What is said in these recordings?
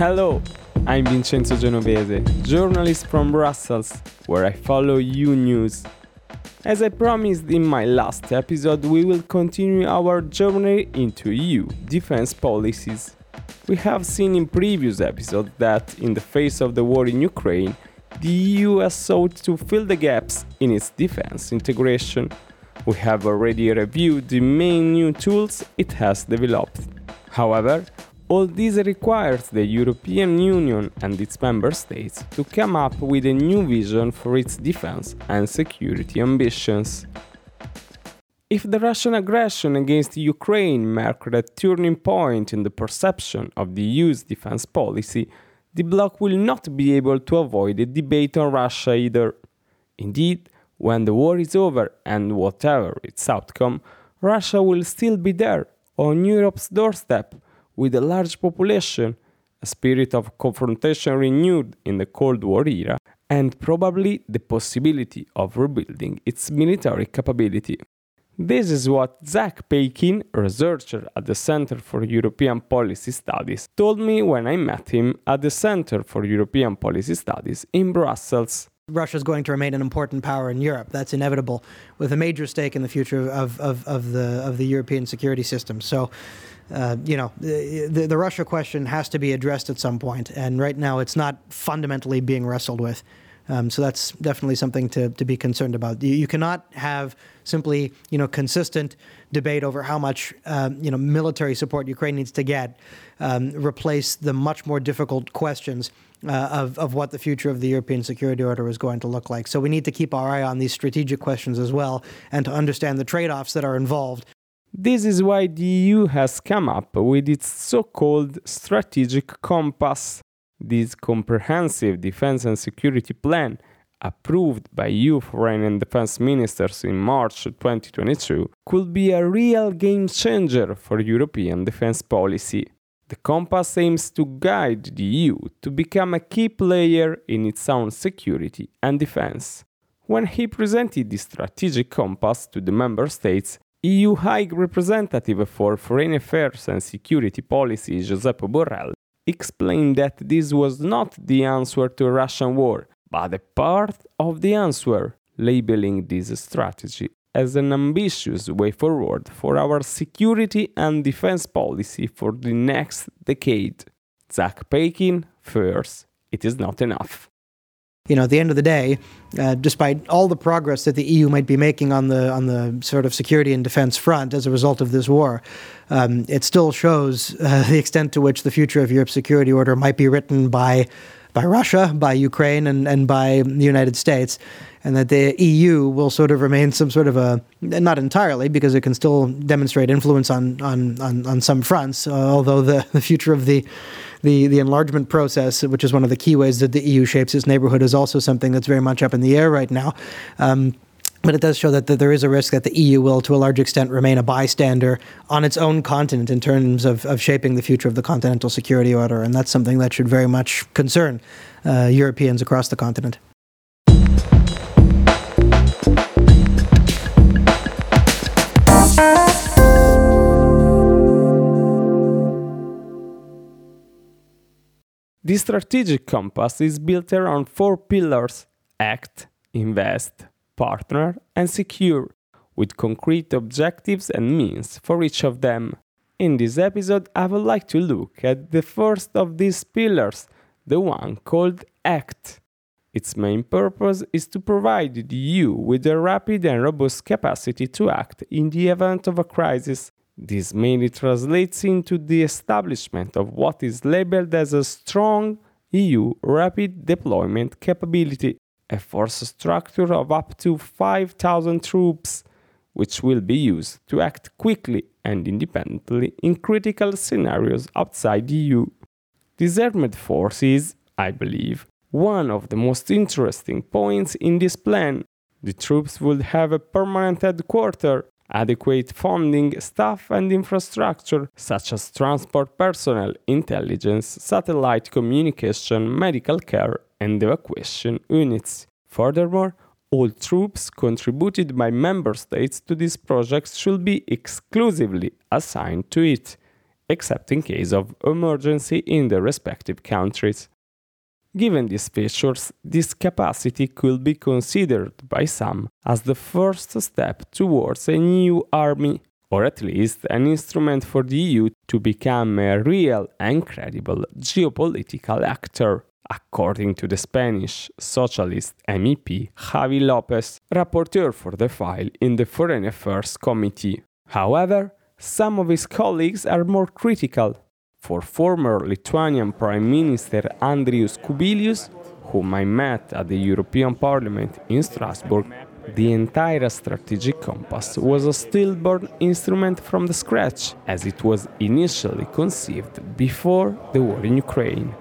Hello, I'm Vincenzo Genovese, journalist from Brussels, where I follow EU news. As I promised in my last episode, we will continue our journey into EU defense policies. We have seen in previous episodes that, in the face of the war in Ukraine, the EU has sought to fill the gaps in its defense integration. We have already reviewed the main new tools it has developed. However, all this requires the European Union and its member states to come up with a new vision for its defense and security ambitions. If the Russian aggression against Ukraine marked a turning point in the perception of the EU's defense policy, the bloc will not be able to avoid a debate on Russia either. Indeed, when the war is over and whatever its outcome, Russia will still be there, on Europe's doorstep, with a large population, a spirit of confrontation renewed in the Cold War era, and probably the possibility of rebuilding its military capability. This is what Zach Paikin, researcher at the Center for European Policy Studies, told me when I met him at the Center for European Policy Studies in Brussels. Russia is going to remain an important power in Europe. That's inevitable, with a major stake in the future of, of, of the of the European security system. So, uh, you know, the, the Russia question has to be addressed at some point, and right now it's not fundamentally being wrestled with. Um, so that's definitely something to, to be concerned about. You, you, cannot have simply, you know, consistent debate over how much, um, you know, military support Ukraine needs to get um, replace the much more difficult questions uh, of, of what the future of the European security order is going to look like. So we need to keep our eye on these strategic questions as well and to understand the trade offs that are involved. This is why the EU has come up with its so called strategic compass. This comprehensive defense and security plan, approved by EU foreign and defense ministers in March 2022, could be a real game changer for European defense policy. The compass aims to guide the EU to become a key player in its own security and defense. When he presented the strategic compass to the member states, EU High Representative for Foreign Affairs and Security Policy Josep Borrell explained that this was not the answer to a Russian war, but a part of the answer, labeling this strategy as an ambitious way forward for our security and defense policy for the next decade. Zach Paikin first, it is not enough. You know, at the end of the day, uh, despite all the progress that the EU might be making on the on the sort of security and defense front as a result of this war, um, it still shows uh, the extent to which the future of Europe's security order might be written by by Russia, by Ukraine, and, and by the United States, and that the EU will sort of remain some sort of a not entirely because it can still demonstrate influence on on on, on some fronts, uh, although the, the future of the the, the enlargement process, which is one of the key ways that the EU shapes its neighborhood, is also something that's very much up in the air right now. Um, but it does show that, that there is a risk that the EU will, to a large extent, remain a bystander on its own continent in terms of, of shaping the future of the continental security order. And that's something that should very much concern uh, Europeans across the continent. The strategic compass is built around four pillars act, invest, partner, and secure, with concrete objectives and means for each of them. In this episode, I would like to look at the first of these pillars, the one called ACT. Its main purpose is to provide the EU with a rapid and robust capacity to act in the event of a crisis. This mainly translates into the establishment of what is labeled as a strong EU rapid deployment capability a force structure of up to 5,000 troops, which will be used to act quickly and independently in critical scenarios outside the EU. This armed force is, I believe, one of the most interesting points in this plan. The troops would have a permanent headquarters, adequate funding, staff, and infrastructure, such as transport personnel, intelligence, satellite communication, medical care, and evacuation units. Furthermore, all troops contributed by member states to this project should be exclusively assigned to it. except in case of emergency in the respective countries. Given these features, this capacity could be considered by some as the first step towards a new army, or at least an instrument for the EU to become a real and credible geopolitical actor, according to the Spanish socialist MEP Javi Lopez, rapporteur for the file in the Foreign Affairs Committee. However, some of his colleagues are more critical for former Lithuanian Prime Minister Andrius Kubilius, whom I met at the European Parliament in Strasbourg, the entire strategic compass was a stillborn instrument from the scratch, as it was initially conceived before the war in Ukraine.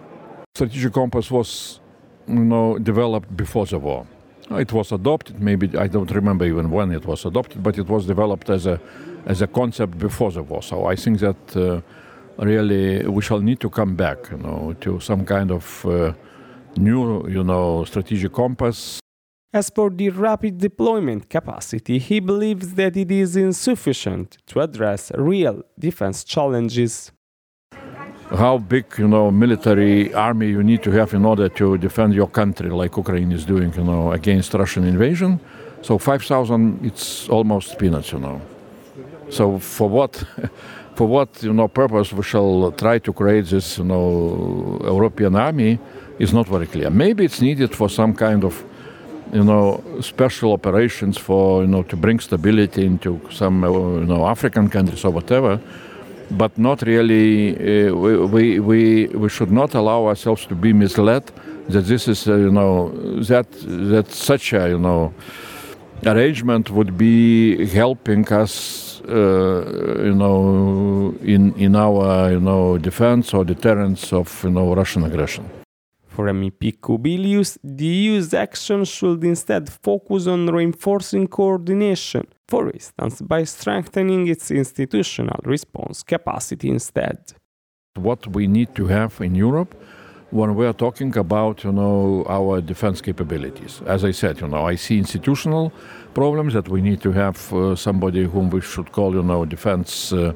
Strategic compass was, you know, developed before the war. It was adopted, maybe I don't remember even when it was adopted, but it was developed as a as a concept before the war. So I think that. Uh, really we shall need to come back, you know, to some kind of uh, new, you know, strategic compass. As for the rapid deployment capacity, he believes that it is insufficient to address real defense challenges. How big, you know, military army you need to have in order to defend your country, like Ukraine is doing, you know, against Russian invasion? So 5,000, it's almost peanuts, you know. So for what? for what you know purpose we shall try to create this you know European army is not very clear. Maybe it's needed for some kind of you know special operations for you know to bring stability into some uh, you know African countries or whatever, but not really. Uh, we, we we should not allow ourselves to be misled that this is uh, you know that that such a you know arrangement would be helping us uh, you know, in in our you know defense or deterrence of you know Russian aggression. For MEP Kubilius, the EU's action should instead focus on reinforcing coordination, for instance, by strengthening its institutional response capacity instead. What we need to have in Europe when we are talking about you know our defense capabilities. As I said, you know, I see institutional problems that we need to have uh, somebody whom we should call you know defense uh,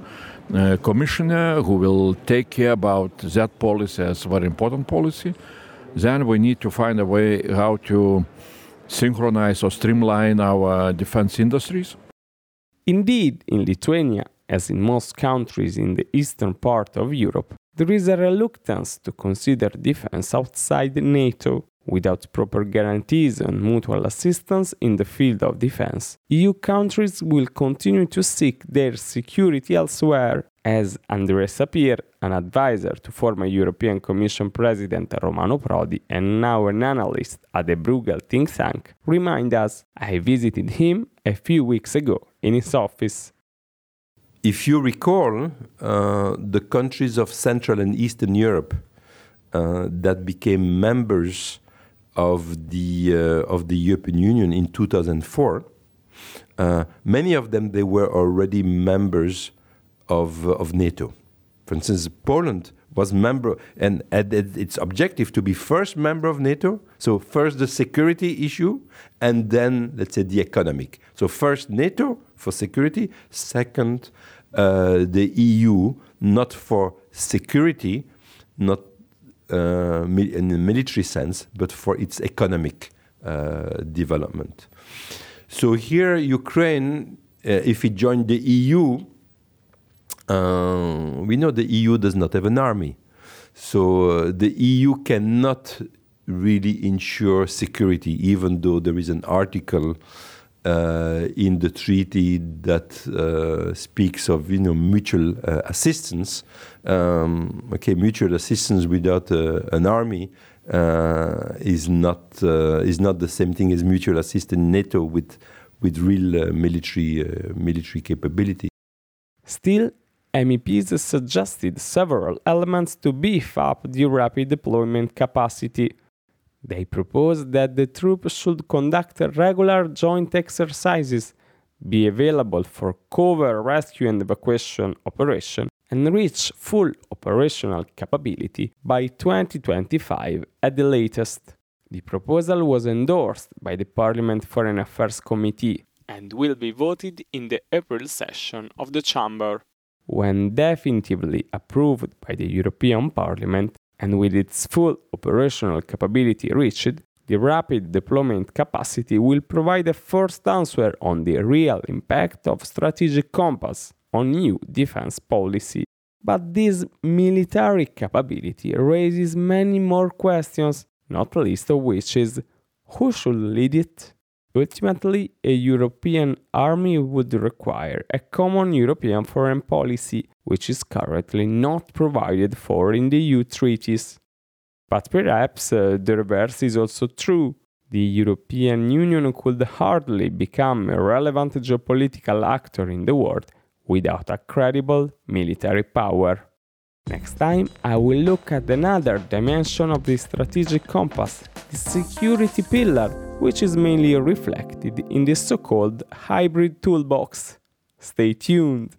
uh, commissioner who will take care about that policy as very important policy. Then we need to find a way how to synchronize or streamline our defense industries. Indeed, in Lithuania, as in most countries in the eastern part of Europe, there is a reluctance to consider defense outside NATO. Without proper guarantees and mutual assistance in the field of defense, EU countries will continue to seek their security elsewhere, as André Sapir, an advisor to former European Commission President Romano Prodi and now an analyst at the Bruegel think tank, remind us I visited him a few weeks ago in his office. If you recall, uh, the countries of Central and Eastern Europe uh, that became members of the uh, of the European Union in 2004, uh, many of them they were already members of of NATO. For instance, Poland was member and had its objective to be first member of NATO. So first the security issue, and then let's say the economic. So first NATO for security, second uh, the EU, not for security, not uh, in the military sense, but for its economic uh, development. So here, Ukraine, uh, if it joined the EU, uh, we know the EU does not have an army. So uh, the EU cannot really ensure security, even though there is an article uh, in the treaty that uh, speaks of you know mutual uh, assistance. Um, okay, mutual assistance without uh, an army uh, is not is not the same thing as mutual assistance NATO with with real military military capability. Still, MEPs suggested several elements to beef up the rapid deployment capacity they proposed that the troops should conduct regular joint exercises, be available for cover, rescue, and evacuation operation, and reach full operational capability by 2025 at the latest. The proposal was endorsed by the Parliament Foreign Affairs Committee and will be voted in the April session of the Chamber. When definitively approved by the European Parliament and with its full operational capability reached, the rapid deployment capacity will provide a first answer on the real impact of strategic compass on EU defense policy. But this military capability raises many more questions, not least of which is who should lead it? Ultimately, a European army would require a common European foreign policy, which is currently not provided for in the EU treaties. But perhaps uh, the reverse is also true. The European Union could hardly become a relevant geopolitical actor in the world without a credible military power. Next time, I will look at another dimension of the strategic compass, the security pillar, which is mainly reflected in the so called hybrid toolbox. Stay tuned!